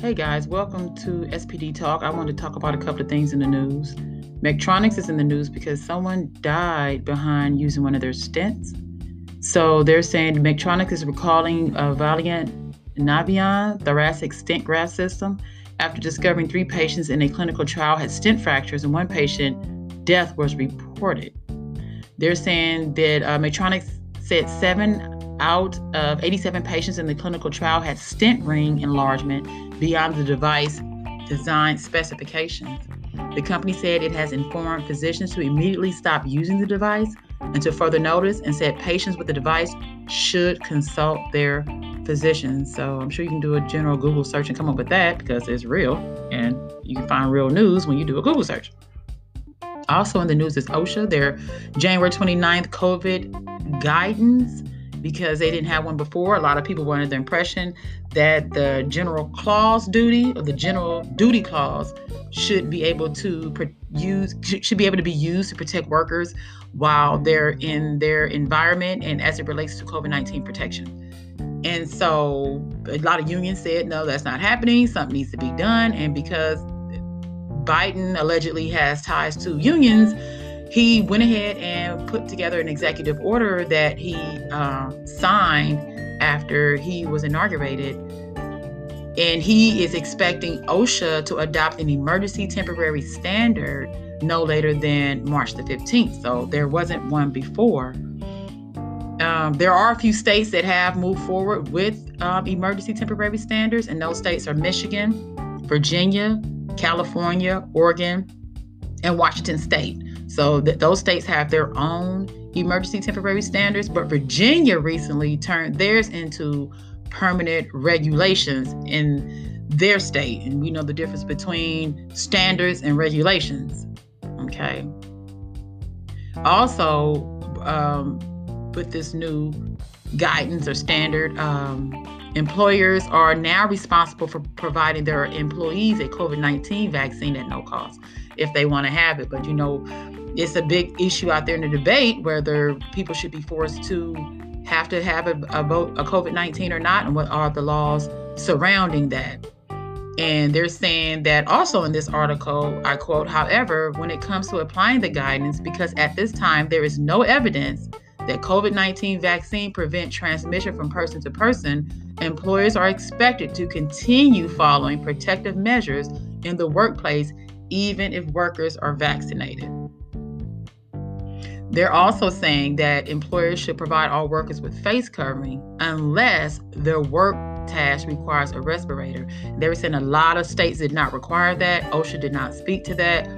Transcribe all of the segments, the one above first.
Hey guys, welcome to SPD Talk. I want to talk about a couple of things in the news. Medtronics is in the news because someone died behind using one of their stents. So they're saying Medtronics is recalling a Valiant Navion thoracic stent graft system after discovering three patients in a clinical trial had stent fractures and one patient death was reported. They're saying that uh, Medtronics said seven out of 87 patients in the clinical trial had stent ring enlargement beyond the device design specifications. The company said it has informed physicians to immediately stop using the device until further notice and said patients with the device should consult their physicians. So I'm sure you can do a general Google search and come up with that because it's real and you can find real news when you do a Google search. Also in the news is OSHA, their January 29th COVID guidance because they didn't have one before. A lot of people were under the impression that the general clause duty or the general duty clause should be able to use should be able to be used to protect workers while they're in their environment and as it relates to COVID-19 protection. And so a lot of unions said no, that's not happening. Something needs to be done. And because Biden allegedly has ties to unions, he went ahead and put together an executive order that he uh, signed after he was inaugurated. And he is expecting OSHA to adopt an emergency temporary standard no later than March the 15th. So there wasn't one before. Um, there are a few states that have moved forward with um, emergency temporary standards, and those states are Michigan, Virginia, California, Oregon, and Washington State. So th- those states have their own emergency temporary standards, but Virginia recently turned theirs into permanent regulations in their state. And we know the difference between standards and regulations. Okay. Also, um, with this new guidance or standard, um, employers are now responsible for providing their employees a COVID 19 vaccine at no cost if they want to have it. But you know, it's a big issue out there in the debate whether people should be forced to have to have a, a a COVID-19 or not and what are the laws surrounding that. And they're saying that also in this article, I quote, however, when it comes to applying the guidance, because at this time there is no evidence that COVID 19 vaccine prevent transmission from person to person, employers are expected to continue following protective measures in the workplace, even if workers are vaccinated. They're also saying that employers should provide all workers with face covering unless their work task requires a respirator. They were saying a lot of states did not require that. OSHA did not speak to that.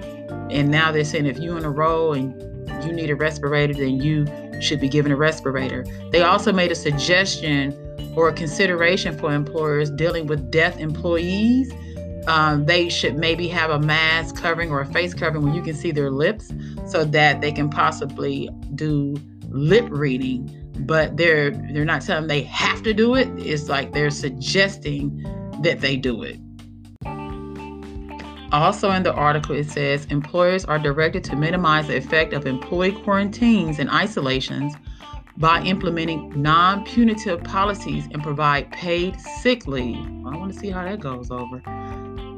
And now they're saying if you're in a role and you need a respirator, then you should be given a respirator. They also made a suggestion or a consideration for employers dealing with deaf employees um, they should maybe have a mask covering or a face covering where you can see their lips so that they can possibly do lip reading. But they're they're not telling they have to do it. It's like they're suggesting that they do it. Also in the article it says employers are directed to minimize the effect of employee quarantines and isolations by implementing non-punitive policies and provide paid sick leave. I want to see how that goes over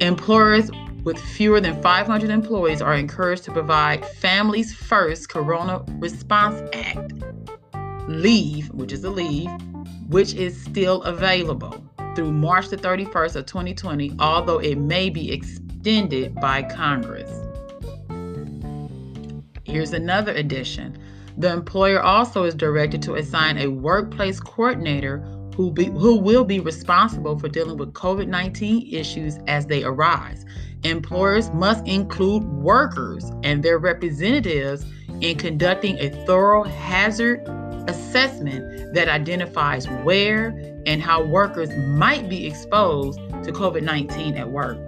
Employers with fewer than 500 employees are encouraged to provide Families First Corona Response Act leave, which is a leave, which is still available through March the 31st of 2020, although it may be extended by Congress. Here's another addition. The employer also is directed to assign a workplace coordinator who, be, who will be responsible for dealing with COVID 19 issues as they arise. Employers must include workers and their representatives in conducting a thorough hazard assessment that identifies where and how workers might be exposed to COVID 19 at work.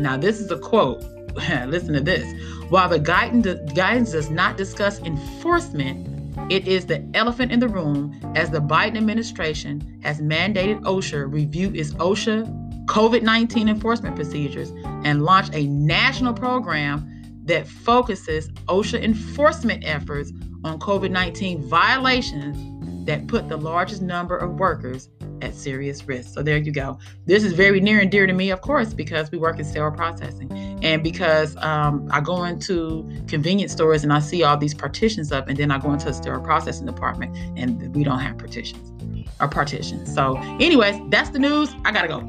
Now, this is a quote. Listen to this. While the guidance, guidance does not discuss enforcement, it is the elephant in the room as the Biden administration has mandated OSHA review its OSHA COVID 19 enforcement procedures and launch a national program that focuses OSHA enforcement efforts on COVID 19 violations that put the largest number of workers at serious risk. So there you go. This is very near and dear to me, of course, because we work in sterile processing and because um, I go into convenience stores and I see all these partitions up, and then I go into a sterile processing department and we don't have partitions or partitions. So, anyways, that's the news. I gotta go.